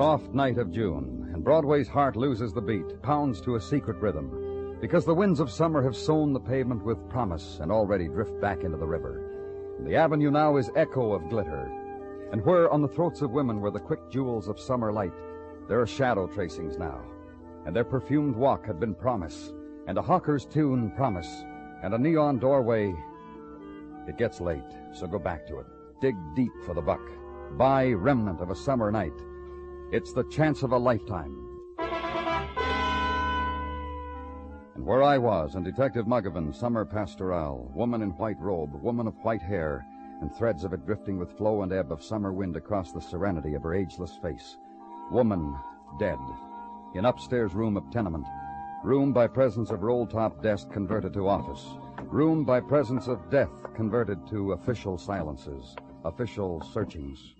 Soft night of June, and Broadway's heart loses the beat, pounds to a secret rhythm, because the winds of summer have sown the pavement with promise and already drift back into the river. The avenue now is echo of glitter, and where on the throats of women were the quick jewels of summer light, there are shadow tracings now, and their perfumed walk had been promise, and a hawker's tune promise, and a neon doorway. It gets late, so go back to it. Dig deep for the buck. Buy remnant of a summer night. It's the chance of a lifetime. And where I was and Detective Muggavan, summer pastoral, woman in white robe, woman of white hair, and threads of it drifting with flow and ebb of summer wind across the serenity of her ageless face. Woman dead. In upstairs room of tenement. Room by presence of roll-top desk converted to office. Room by presence of death converted to official silences. Official searchings.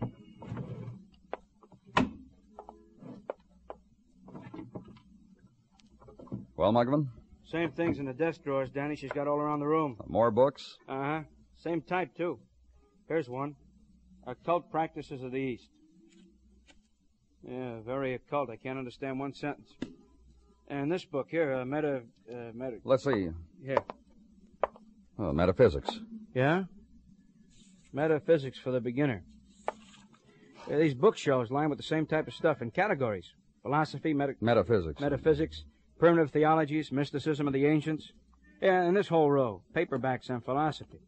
Well, Muggavan? Same things in the desk drawers, Danny. She's got all around the room. More books? Uh huh. Same type, too. Here's one Occult Practices of the East. Yeah, very occult. I can't understand one sentence. And this book here, uh, Meta. Uh, meta. Let's see. Here. Oh, metaphysics. Yeah? Metaphysics for the beginner. Uh, these bookshelves line with the same type of stuff in categories philosophy, meta- Metaphysics. metaphysics, primitive theologies, mysticism of the ancients. Yeah, and this whole row paperbacks and philosophy.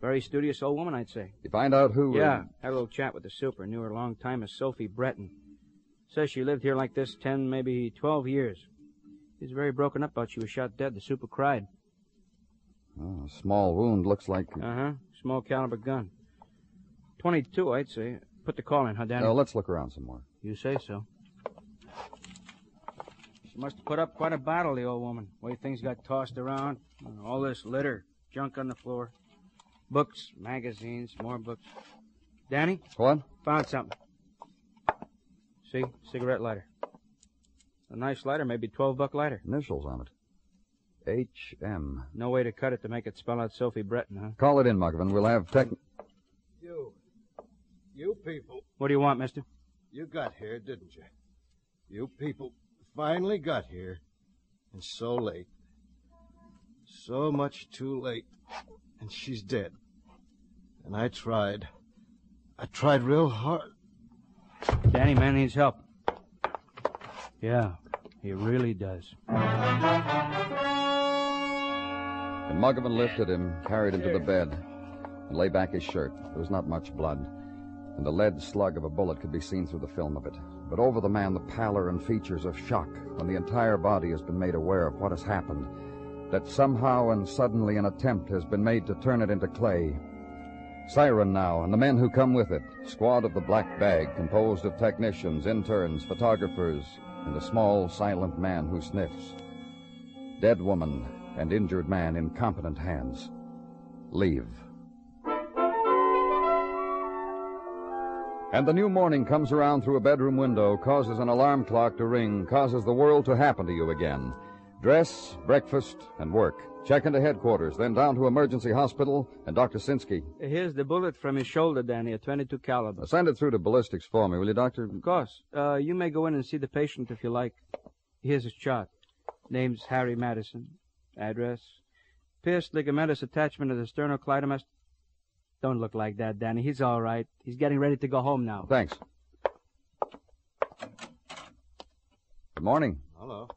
Very studious old woman, I'd say. You find out who. uh, Yeah, had a little chat with the super. Knew her a long time as Sophie Brettin. Says she lived here like this ten, maybe twelve years. She's very broken up about she was shot dead. The super cried. Oh, a small wound looks like. Uh huh. Small caliber gun. Twenty-two, I'd say. Put the call in, huh, Danny? Oh, let's look around some more. You say so. She must have put up quite a battle, the old woman. The Way things got tossed around. All this litter, junk on the floor. Books, magazines, more books. Danny, What? found something. See? Cigarette lighter. A nice lighter, maybe 12 buck lighter. Initials on it. H.M. No way to cut it to make it spell out Sophie Brettin, huh? Call it in, Muggavan. We'll have tech. You. You people. What do you want, mister? You got here, didn't you? You people finally got here. And so late. So much too late. And she's dead. And I tried. I tried real hard. Danny, man needs help. Yeah, he really does. And Muggavan lifted him, carried him to the bed, and lay back his shirt. There was not much blood, and the lead slug of a bullet could be seen through the film of it. But over the man, the pallor and features of shock when the entire body has been made aware of what has happened. That somehow and suddenly an attempt has been made to turn it into clay. Siren now, and the men who come with it. Squad of the Black Bag, composed of technicians, interns, photographers, and a small, silent man who sniffs. Dead woman and injured man in competent hands. Leave. And the new morning comes around through a bedroom window, causes an alarm clock to ring, causes the world to happen to you again. Dress, breakfast, and work. Check into headquarters, then down to emergency hospital and Dr. Sinsky. Here's the bullet from his shoulder, Danny, a 22 caliber. Send it through to ballistics for me, will you, Doctor? Of course. Uh, you may go in and see the patient if you like. Here's his chart. Name's Harry Madison. Address. Pierced ligamentous attachment of the sternocleidomastoid. Don't look like that, Danny. He's all right. He's getting ready to go home now. Thanks. Good morning. Hello.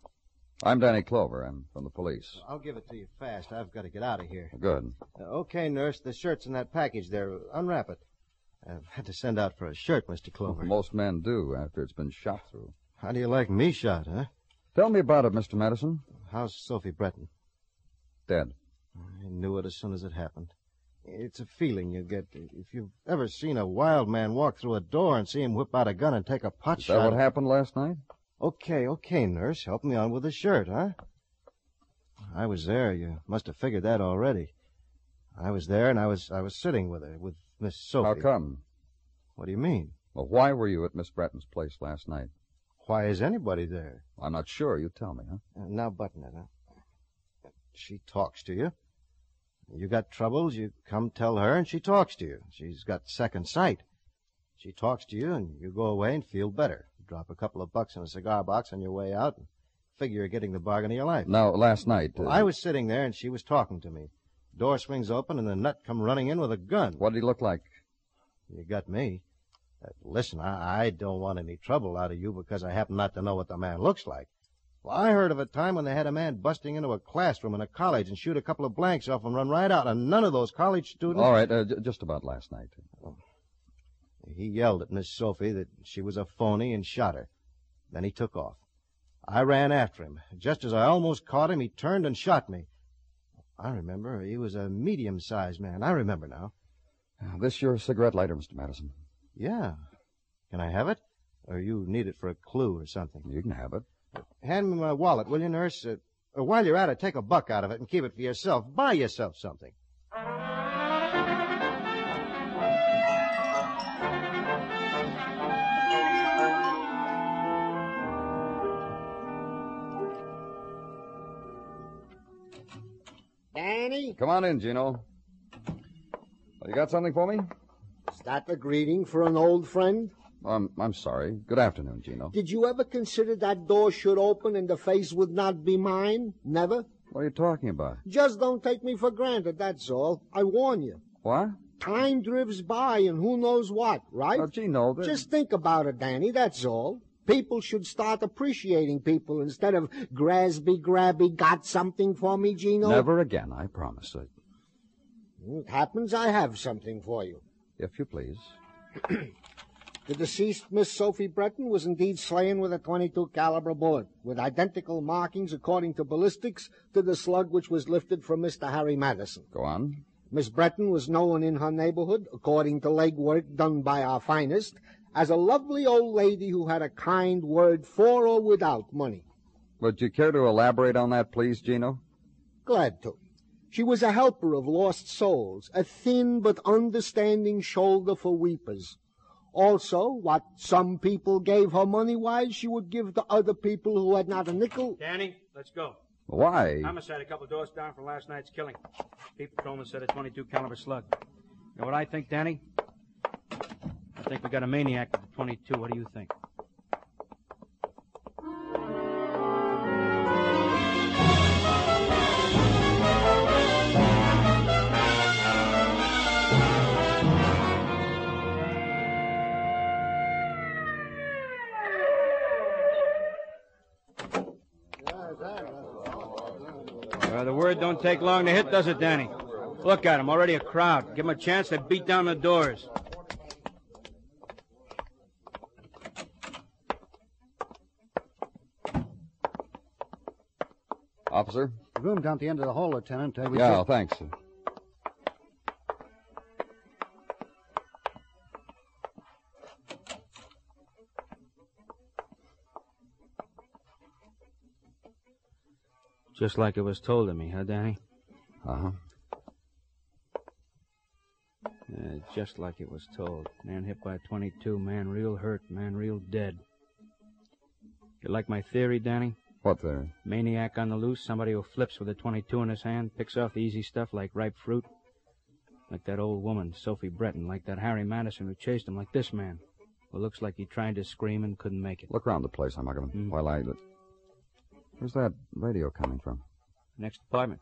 I'm Danny Clover. I'm from the police. I'll give it to you fast. I've got to get out of here. Good. Uh, okay, nurse. The shirt's in that package there. Unwrap it. I've had to send out for a shirt, Mr. Clover. Most men do after it's been shot through. How do you like me shot, huh? Tell me about it, Mr. Madison. How's Sophie Brettin? Dead. I knew it as soon as it happened. It's a feeling you get. If you've ever seen a wild man walk through a door and see him whip out a gun and take a pot Is shot. that what happened last night? Okay, okay, nurse. Help me on with the shirt, huh? I was there. You must have figured that already. I was there, and I was I was sitting with her, with Miss Sophie. How come? What do you mean? Well, why were you at Miss Brettin's place last night? Why is anybody there? I'm not sure. You tell me, huh? Uh, now button it, huh? She talks to you. You got troubles, you come tell her, and she talks to you. She's got second sight. She talks to you, and you go away and feel better. Drop a couple of bucks in a cigar box on your way out, and figure you're getting the bargain of your life. Now, last night. Well, uh, I was sitting there, and she was talking to me. Door swings open, and the nut come running in with a gun. What did he look like? You got me. Uh, listen, I, I don't want any trouble out of you because I happen not to know what the man looks like. Well, I heard of a time when they had a man busting into a classroom in a college and shoot a couple of blanks off and run right out, and none of those college students. All right, uh, j- just about last night. He yelled at Miss Sophie that she was a phony and shot her. Then he took off. I ran after him. Just as I almost caught him, he turned and shot me. I remember. He was a medium-sized man. I remember now. This your cigarette lighter, Mr. Madison? Yeah. Can I have it? Or you need it for a clue or something? You can have it. Hand me my wallet, will you, nurse? Uh, uh, while you're at it, take a buck out of it and keep it for yourself. Buy yourself something. Danny, Come on in, Gino. Well, you got something for me? is that a greeting for an old friend? I'm, I'm sorry. Good afternoon, Gino. Did you ever consider that door should open and the face would not be mine? Never? What are you talking about? Just don't take me for granted, that's all. I warn you. What? Time drifts by and who knows what, right? Oh, Gino, the... Just think about it, Danny, that's all. People should start appreciating people instead of Grasby Grabby got something for me, Gino. Never again, I promise. Uh, It happens I have something for you. if you please. The deceased Miss Sophie Brettin was indeed slain with a 22 caliber bullet, with identical markings according to ballistics to the slug which was lifted from Mr. Harry Madison. Go on. Miss Brettin was known in her neighborhood, according to legwork done by our finest, as a lovely old lady who had a kind word for or without money. Would you care to elaborate on that, please, Gino? Glad to. She was a helper of lost souls, a thin but understanding shoulder for weepers. Also, what some people gave her money-wise, she would give to other people who had not a nickel. Danny, let's go. Why? Homicide a couple doors down from last night's killing. People Pete Patrolman said a 22 caliber slug. You know what I think, Danny? I think we got a maniac with the 22. What do you think? Uh, the word don't take long to hit, does it, Danny? Look at at 'em, already a crowd. Give 'em a chance, they beat down the doors. Officer? The room down at the end of the hall, Lieutenant. Uh, we Yeah, just- thanks. Just like it was told to me, huh, Danny? Uh-huh. Yeah, just like it was told. Man hit by a 22, man real hurt, man real dead. You like my theory, Danny? What theory? Maniac on the loose, somebody who flips with a 22 in his hand, picks off the easy stuff like ripe fruit. Like that old woman, Sophie Brettin, like that Harry Madison who chased him, like this man. Who looks like he tried to scream and couldn't make it. Look around the place, I'm Muggavan, Mm. while I... Where's that radio coming from? Next apartment.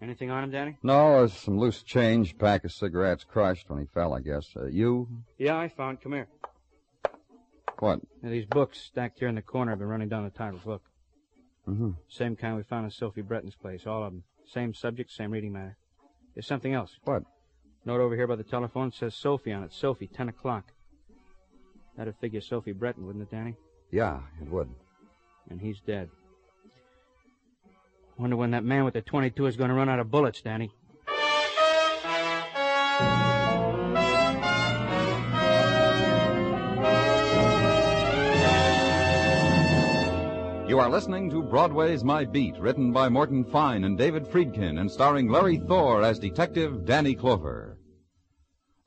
Anything on him, Danny? No, there's some loose change, pack of cigarettes crushed when he fell, I guess. Uh, you? Yeah, I found. Come here. What? Now, these books stacked here in the corner I've been running down the titles. Look. Mm-hmm. Same kind we found in Sophie Brettin's place. All of them. Same subject, same reading matter. There's something else. What? Note over here by the telephone says Sophie on it. Sophie, 10 o'clock. That'd figure Sophie Brettin, wouldn't it, Danny? Yeah, it would. And he's dead. Wonder when that man with the 22 is going to run out of bullets, Danny. You are listening to Broadway's My Beat, written by Morton Fine and David Friedkin, and starring Larry Thor as Detective Danny Clover.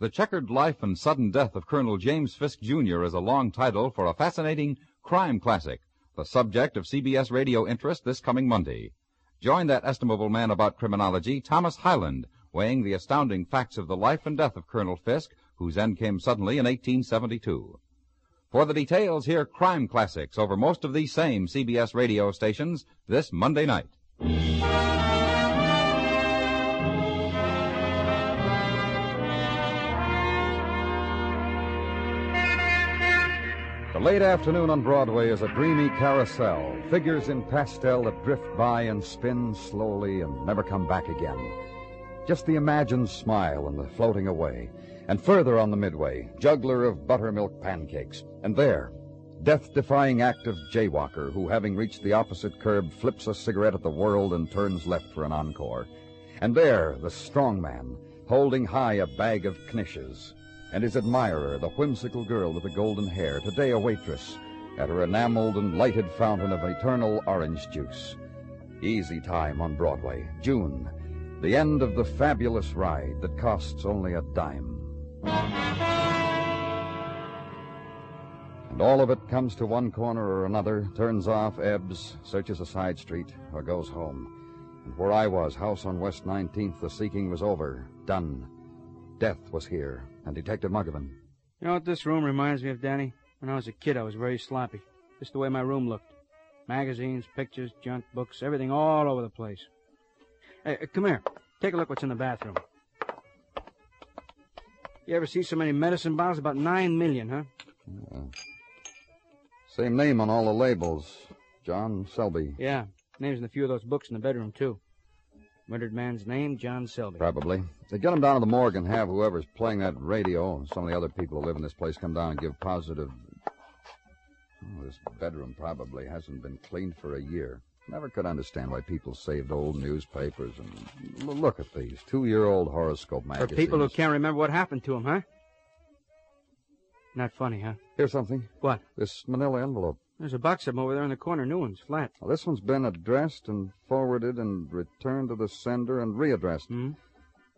The Checkered Life and Sudden Death of Colonel James Fisk, Jr. is a long title for a fascinating crime classic, the subject of CBS radio interest this coming Monday. Join that estimable man about criminology, Thomas Hyland, weighing the astounding facts of the life and death of Colonel Fisk, whose end came suddenly in 1872. For the details, hear crime classics over most of these same CBS radio stations this Monday night. Late afternoon on Broadway is a dreamy carousel, figures in pastel that drift by and spin slowly and never come back again. Just the imagined smile and the floating away. And further on the midway, juggler of buttermilk pancakes. And there, death-defying active jaywalker who, having reached the opposite curb, flips a cigarette at the world and turns left for an encore. And there, the strong man, holding high a bag of knishes. And his admirer, the whimsical girl with the golden hair, today a waitress, at her enameled and lighted fountain of eternal orange juice. Easy time on Broadway, June. The end of the fabulous ride that costs only a dime. And all of it comes to one corner or another, turns off, ebbs, searches a side street, or goes home. And where I was, house on West 19th, the seeking was over, done. Death was here, and Detective Muggavan. You know what this room reminds me of, Danny? When I was a kid, I was very sloppy. Just the way my room looked. Magazines, pictures, junk, books, everything all over the place. Hey, uh, come here. Take a look what's in the bathroom. You ever see so many medicine bottles? About nine million, huh? Yeah. Same name on all the labels. John Selby. Yeah. Names in a few of those books in the bedroom, too. Murdered man's name, John Selby. Probably. They get him down to the morgue and have whoever's playing that radio and some of the other people who live in this place come down and give positive. Oh, this bedroom probably hasn't been cleaned for a year. Never could understand why people saved old newspapers and look at these two-year-old horoscope magazines. For people who can't remember what happened to him, huh? Not funny, huh? Here's something. What? This Manila envelope. There's a box of them over there in the corner, new ones, flat. Well, this one's been addressed and forwarded and returned to the sender and readdressed. Hmm?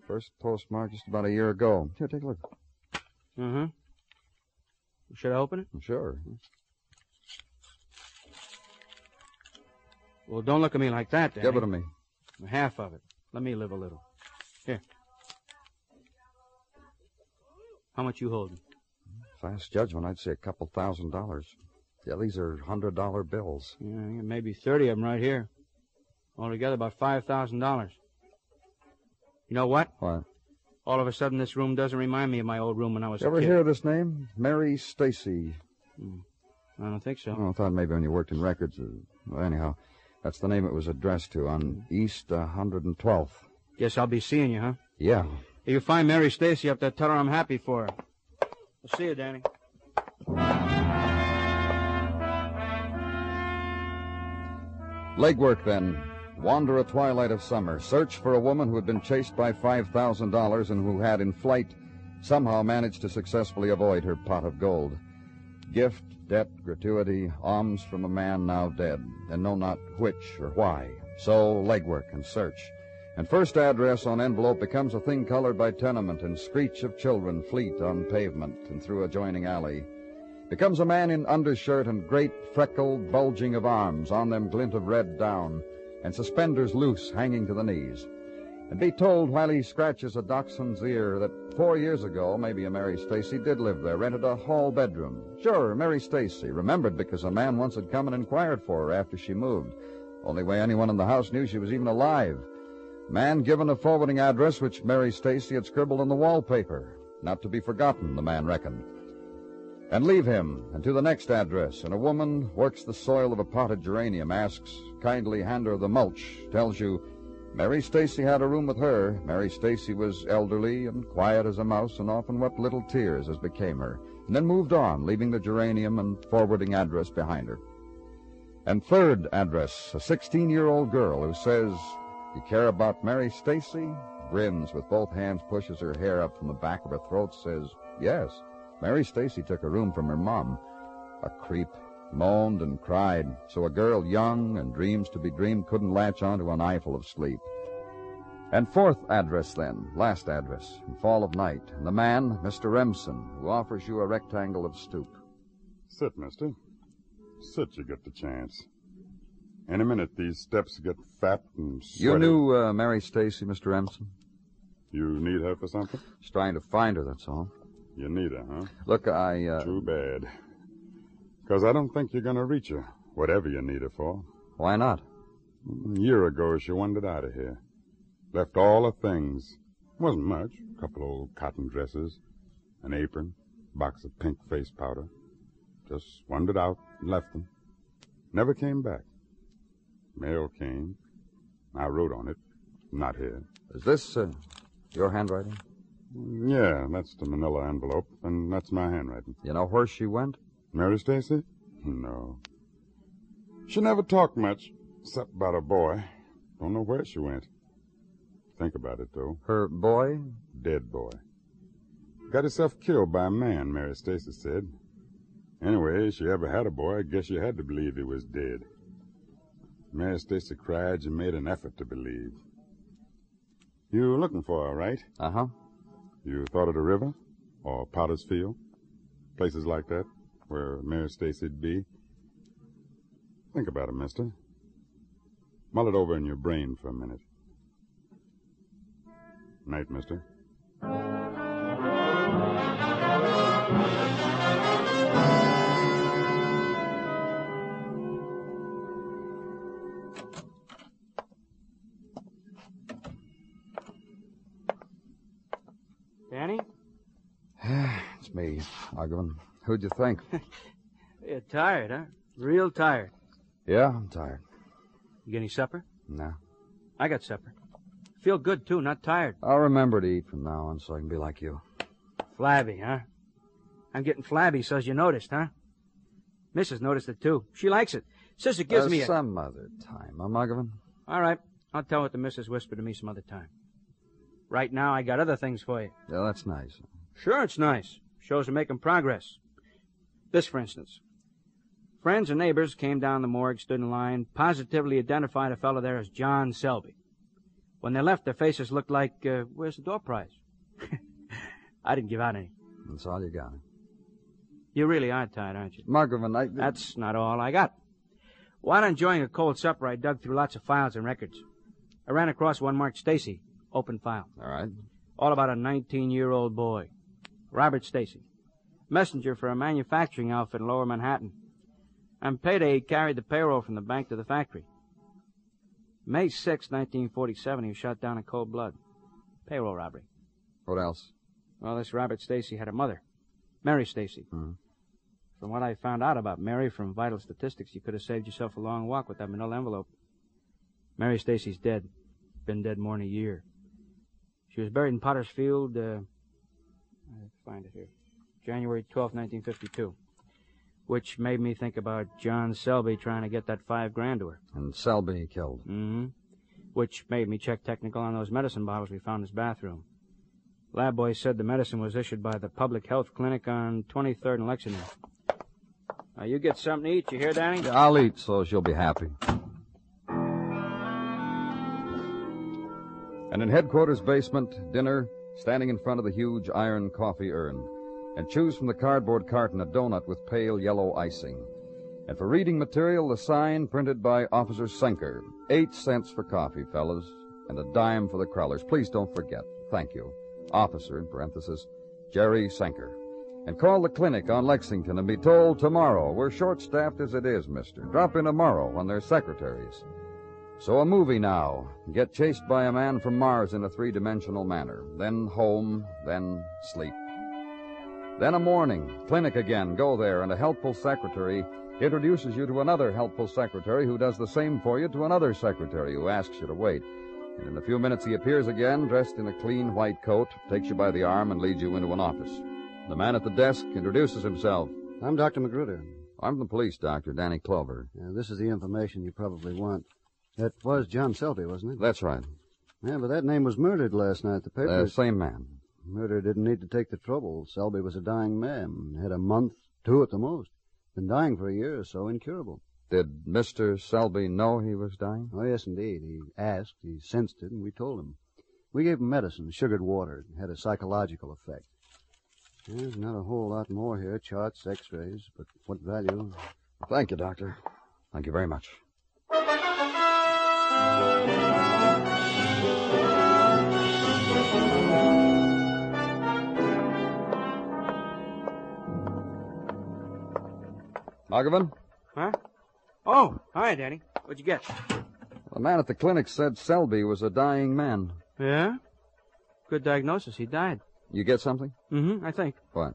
First postmark just about a year ago. Here, take a look. Uh-huh. Should I open it? Sure. Well, don't look at me like that, Danny. Give it to me. Half of it. Let me live a little. Here. How much you holding? Fast judgment, I'd say a couple thousand dollars. Yeah, these are hundred dollar bills. Yeah, maybe 30 of them right here. Altogether about $5,000. You know what? What? All of a sudden, this room doesn't remind me of my old room when I was You a ever kid. hear of this name? Mary Stacy. I don't think so. Oh, I thought maybe when you worked in records. Uh, well, anyhow, that's the name it was addressed to on East uh, 112th. Guess I'll be seeing you, huh? Yeah. If you find Mary Stacy up there, tell her I'm happy for her. I'll see you, Danny. Legwork, then. Wander a twilight of summer. Search for a woman who had been chased by $5,000 and who had, in flight, somehow managed to successfully avoid her pot of gold. Gift, debt, gratuity, alms from a man now dead, and know not which or why. So, legwork and search. And first address on envelope becomes a thing colored by tenement and screech of children fleet on pavement and through adjoining alley becomes a man in undershirt and great freckled bulging of arms, on them glint of red down, and suspenders loose hanging to the knees. And be told while he scratches a dachshund's ear that four years ago, maybe a Mary Stacy did live there, rented a hall bedroom. Sure, Mary Stacy, remembered because a man once had come and inquired for her after she moved. Only way anyone in the house knew she was even alive. Man given a forwarding address which Mary Stacy had scribbled on the wallpaper. Not to be forgotten, the man reckoned and leave him, and to the next address. And a woman works the soil of a potted geranium, asks, kindly hand her the mulch, tells you, Mary Stacy had a room with her. Mary Stacy was elderly and quiet as a mouse and often wept little tears as became her, and then moved on, leaving the geranium and forwarding address behind her. And third address, a 16 year old girl who says, You care about Mary Stacy? Grins with both hands, pushes her hair up from the back of her throat, says, Yes. Mary Stacy took a room from her mom. A creep. Moaned and cried. So a girl young and dreams to be dreamed couldn't latch onto an eyeful of sleep. And fourth address, then, last address, in fall of night, and the man, Mr. Remsen, who offers you a rectangle of stoop. Sit, mister. Sit, you get the chance. In a minute, these steps get fat and sweaty. You knew uh, Mary Stacy, Mr. Remsen? You need her for something? Just trying to find her, that's all. You need her, huh? Look, I, uh... Too bad. Because I don't think you're going to reach her, whatever you need her for. Why not? A year ago, she wandered out of here. Left all her things. Wasn't much. A couple old cotton dresses, an apron, box of pink face powder. Just wandered out and left them. Never came back. Mail came. I wrote on it. Not here. Is this uh, your handwriting? Yeah, that's the manila envelope, and that's my handwriting. You know where she went? Mary Stacy? No. She never talked much, except about her boy. Don't know where she went. Think about it, though. Her boy? Dead boy. Got herself killed by a man, Mary Stacy said. Anyway, she ever had a boy, I guess you had to believe he was dead. Mary Stacy cried and made an effort to believe. You looking for her, right? Uh-huh. You thought of the river? Or Potter's Field? Places like that, where Mary Stacy'd be? Think about it, mister. Mull it over in your brain for a minute. Night, mister. Me, Who'd you think? You're tired, huh? Real tired. yeah, I'm tired. You get any supper? No. I got supper. Feel good, too, not tired. I'll remember to eat from now on so I can be like you. Flabby, huh? I'm getting flabby, so's you noticed, huh? Mrs. noticed it, too. She likes it. It gives Uh, me a... Some other time, huh, Muggavan? All right. I'll tell what the missus whispered to me some other time. Right now, I got other things for you. Yeah, that's nice. Sure, it's nice. Shows we're making progress. This, for instance. Friends and neighbors came down the morgue, stood in line, positively identified a fellow there as John Selby. When they left, their faces looked like, uh, where's the door prize? I didn't give out any. That's all you got. You really are tired, aren't you? Muggavan, I... That's not all I got. While enjoying a cold supper, I dug through lots of files and records. I ran across one marked Stacy, open file, All right. all about a 19-year-old boy, Robert Stacy, messenger for a manufacturing outfit in Lower Manhattan. On payday, he carried the payroll from the bank to the factory. May 6, 1947, he was shot down in cold blood. Payroll robbery. What else? Well, this Robert Stacy had a mother, Mary Stacy. Hmm. From what I found out about Mary from vital statistics, you could have saved yourself a long walk with that manila envelope. Mary Stacy's dead. Been dead more than a year. She was buried in Potter's Field, uh, I'll find it here. January twelfth, 1952. Which made me think about John Selby trying to get that five grand to her. And Selby killed. Mm-hmm. Which made me check technical on those medicine bottles we found in his bathroom. Lab boy said the medicine was issued by the Public Health Clinic on 23rd and Lexington. Now, you get something to eat, you hear, Danny? I'll eat so she'll be happy. And in headquarters basement, dinner, standing in front of the huge iron coffee urn, and choose from the cardboard carton a donut with pale yellow icing. And for reading material, the sign printed by Officer Senker. Eight cents for coffee, fellas, and a dime for the crawlers. Please don't forget. Thank you. Officer, in parenthesis, Jerry Senker. And call the clinic on Lexington and be told tomorrow. We're short staffed as it is, mister. Drop in tomorrow when there's secretaries. So a movie now. Get chased by a man from Mars in a three dimensional manner. Then home, then sleep. Then a morning. Clinic again. Go there, and a helpful secretary introduces you to another helpful secretary who does the same for you to another secretary who asks you to wait. And in a few minutes he appears again, dressed in a clean white coat, takes you by the arm, and leads you into an office. The man at the desk introduces himself. I'm Dr. Magruder. I'm the police doctor, Danny Clover. Yeah, this is the information you probably want. That was John Selby, wasn't it? That's right. Yeah, but that name was murdered last night. The papers. The same man. Murder didn't need to take the trouble. Selby was a dying man. Had a month, two at the most. Been dying for a year or so, incurable. Did Mr. Selby know he was dying? Oh, yes, indeed. He asked, he sensed it, and we told him. We gave him medicine, sugared water. It had a psychological effect. There's not a whole lot more here, charts, x-rays, but what value? Thank you, Doctor. Thank you very much. Muggavan, Huh? Oh, hi, Danny. What'd you get? the man at the clinic said Selby was a dying man. Yeah? Good diagnosis. He died. You get something? Mm-hmm, I think. What?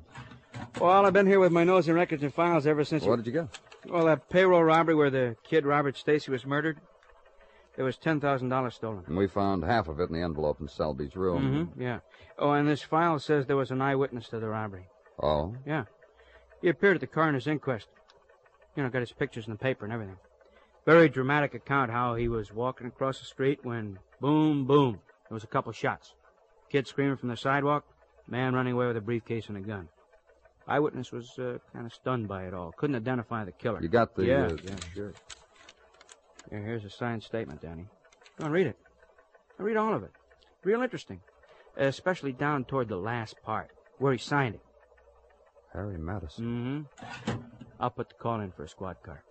Well, I've been here with my nose in records and files ever since. What did you get? Well, that payroll robbery where the kid Robert Stacy was murdered. There was ten thousand dollars stolen. And we found half of it in the envelope in Selby's room. Mm-hmm. Yeah. Oh, and this file says there was an eyewitness to the robbery. Oh? Yeah. He appeared at the coroner's inquest. You know, got his pictures in the paper and everything. Very dramatic account how he was walking across the street when boom, boom. There was a couple shots. Kid screaming from the sidewalk, man running away with a briefcase and a gun. Eyewitness was uh, kind of stunned by it all. Couldn't identify the killer. You got the. Yeah, uh, yeah, sure. Here, here's a signed statement, Danny. Go on, read it. Read all of it. Real interesting. Especially down toward the last part, where he signed it. Harry Madison. Mm-hmm. I'll put the call in for a squad car.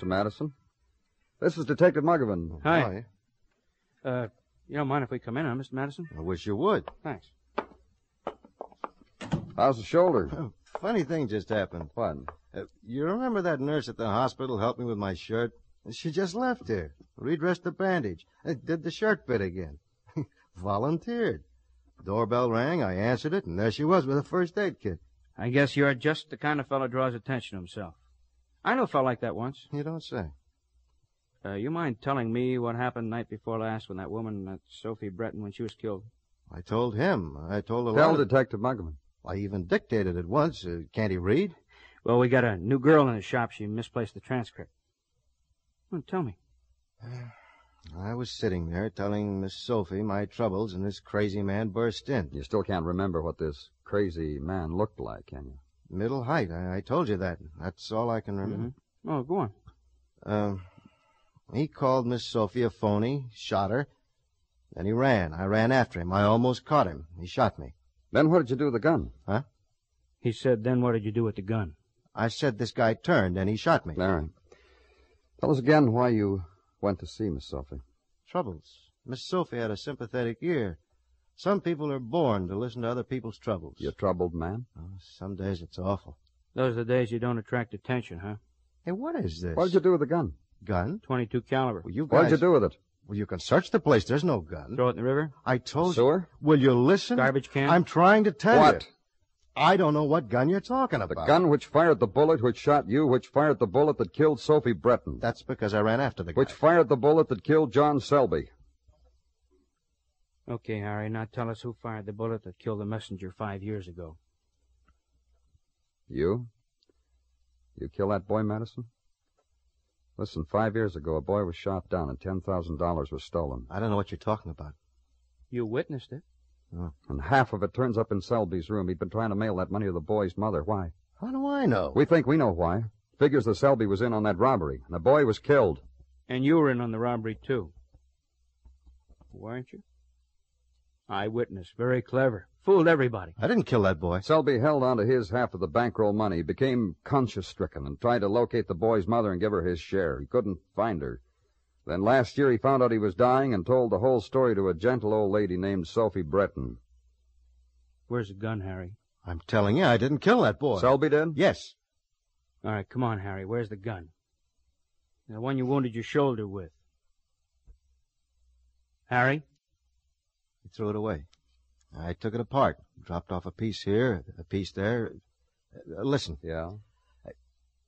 Mr. Madison. This is Detective Muggavan. Hi. Uh, you don't mind if we come in, huh, Mr. Madison? I wish you would. Thanks. How's the shoulder? Funny thing just happened. What? Uh, you remember that nurse at the hospital helped me with my shirt? She just left here. Redressed the bandage. Uh, Did the shirt bit again. Volunteered. Doorbell rang, I answered it, and there she was with a first aid kit. I guess you're just the kind of fellow draws attention to himself. I knew a fellow like that once. You don't say. Uh, you mind telling me what happened night before last when that woman, that Sophie Brettin, when she was killed? I told him. I told a Tell lot of- Detective Muggavan. I even dictated it once. Uh, can't he read? Well, we got a new girl in the shop. She misplaced the transcript. Well, tell me. I was sitting there telling Miss Sophie my troubles, and this crazy man burst in. You still can't remember what this crazy man looked like, can you? Middle height. I, I told you that. That's all I can remember. Oh, go on. Um, he called Miss Sophie a phony, shot her. Then he ran. I ran after him. I almost caught him. He shot me. Then what did you do with the gun? Huh? He said, then what did you do with the gun? I said this guy turned and he shot me. All right. Tell us again why you went to see Miss Sophie. Troubles. Miss Sophie had a sympathetic ear. Some people are born to listen to other people's troubles. You're troubled man? Oh, some days it's awful. Those are the days you don't attract attention, huh? Hey, what is this? What did you do with the gun? Gun? 22 caliber. Well, you What did you do with it? Well, you can search the place. There's no gun. Throw it in the river? I told you. Sewer? Will you listen? Garbage can? I'm trying to tell What? you. What? I don't know what gun you're talking about. The gun which fired the bullet which shot you, which fired the bullet that killed Sophie Brettin, That's because I ran after the guy. which fired the bullet that killed John Selby. Okay, Harry, now tell us who fired the bullet that killed the messenger five years ago. You? You kill that boy, Madison? Listen, five years ago, a boy was shot down and $10,000 was stolen. I don't know what you're talking about. You witnessed it. Oh. And half of it turns up in Selby's room. He'd been trying to mail that money to the boy's mother. Why? How do I know? We think we know why. Figures that Selby was in on that robbery, and the boy was killed. And you were in on the robbery, too. Weren't you? Eyewitness. Very clever. Fooled everybody. I didn't kill that boy. Selby held on to his half of the bankroll money, became conscience stricken, and tried to locate the boy's mother and give her his share. He couldn't find her. Then last year he found out he was dying and told the whole story to a gentle old lady named Sophie Brettin. Where's the gun, Harry? I'm telling you, I didn't kill that boy. Selby did? Yes. All right, come on, Harry. Where's the gun? The one you wounded your shoulder with. Harry? He threw it away. I took it apart, dropped off a piece here, a piece there. Uh, listen, Yeah.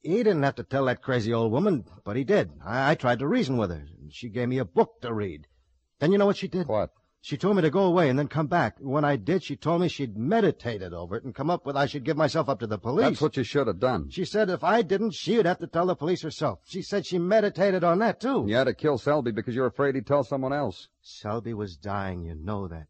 he didn't have to tell that crazy old woman, but he did. I, I tried to reason with her. And she gave me a book to read. Then you know what she did? What? She told me to go away and then come back. When I did, she told me she'd meditated over it and come up with I should give myself up to the police. That's what you should have done. She said if I didn't, she'd have to tell the police herself. She said she meditated on that, too. You had to kill Selby because you're afraid he'd tell someone else. Selby was dying, you know that.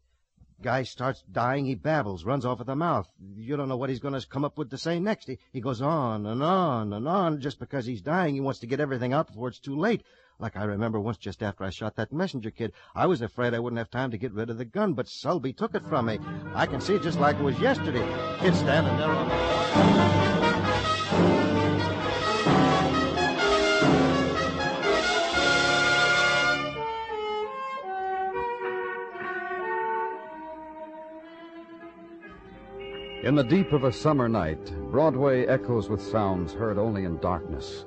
Guy starts dying, he babbles, runs off at the mouth. You don't know what he's going to come up with to say next. He, he goes on and on and on. Just because he's dying, he wants to get everything out before it's too late. Like I remember once just after I shot that messenger kid, I was afraid I wouldn't have time to get rid of the gun, but Selby took it from me. I can see it just like it was yesterday. Kid standing there on the In the deep of a summer night, Broadway echoes with sounds heard only in darkness.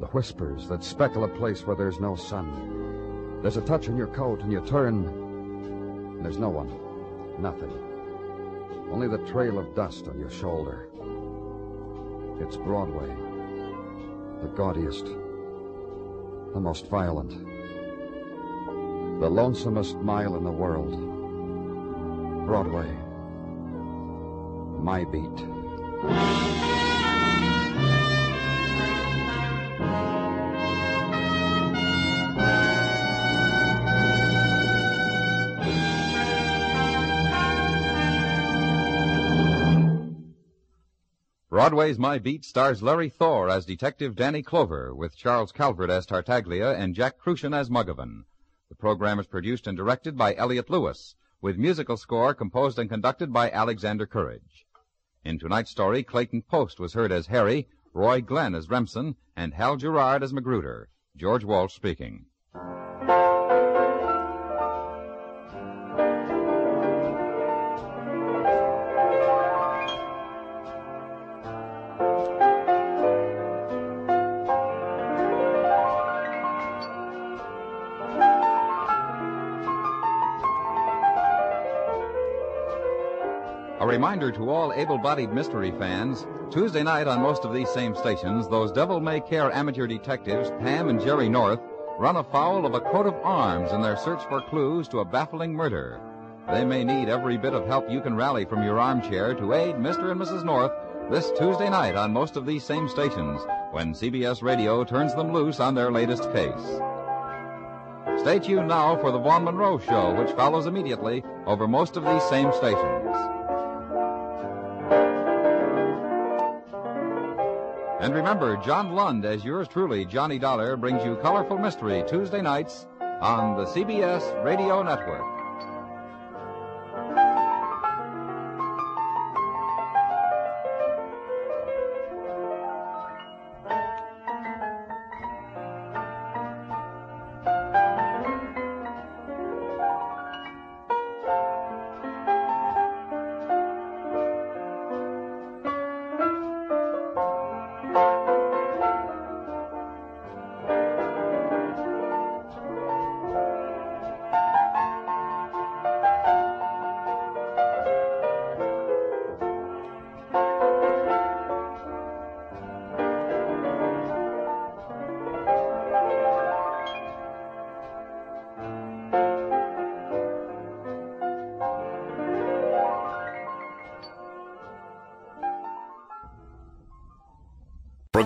The whispers that speckle a place where there's no sun. There's a touch on your coat, and you turn, and there's no one. Nothing. Only the trail of dust on your shoulder. It's Broadway. The gaudiest. The most violent. The lonesomest mile in the world. Broadway my beat. Broadway's My Beat stars Larry Thor as Detective Danny Clover, with Charles Calvert as Tartaglia and Jack Kruschen as Muggavan. The program is produced and directed by Elliott Lewis, with musical score composed and conducted by Alexander Courage. In tonight's story, Clayton Post was heard as Harry, Roy Glenn as Remsen, and Hal Gerard as Magruder. George Walsh speaking. Reminder to all able-bodied mystery fans, Tuesday night on most of these same stations, those devil-may-care amateur detectives, Pam and Jerry North, run afoul of a coat of arms in their search for clues to a baffling murder. They may need every bit of help you can rally from your armchair to aid Mr. and Mrs. North this Tuesday night on most of these same stations when CBS Radio turns them loose on their latest case. Stay tuned now for the Vaughn Monroe Show, which follows immediately over most of these same stations. And remember, John Lund, as yours truly, Johnny Dollar, brings you Colorful Mystery Tuesday nights on the CBS Radio Network.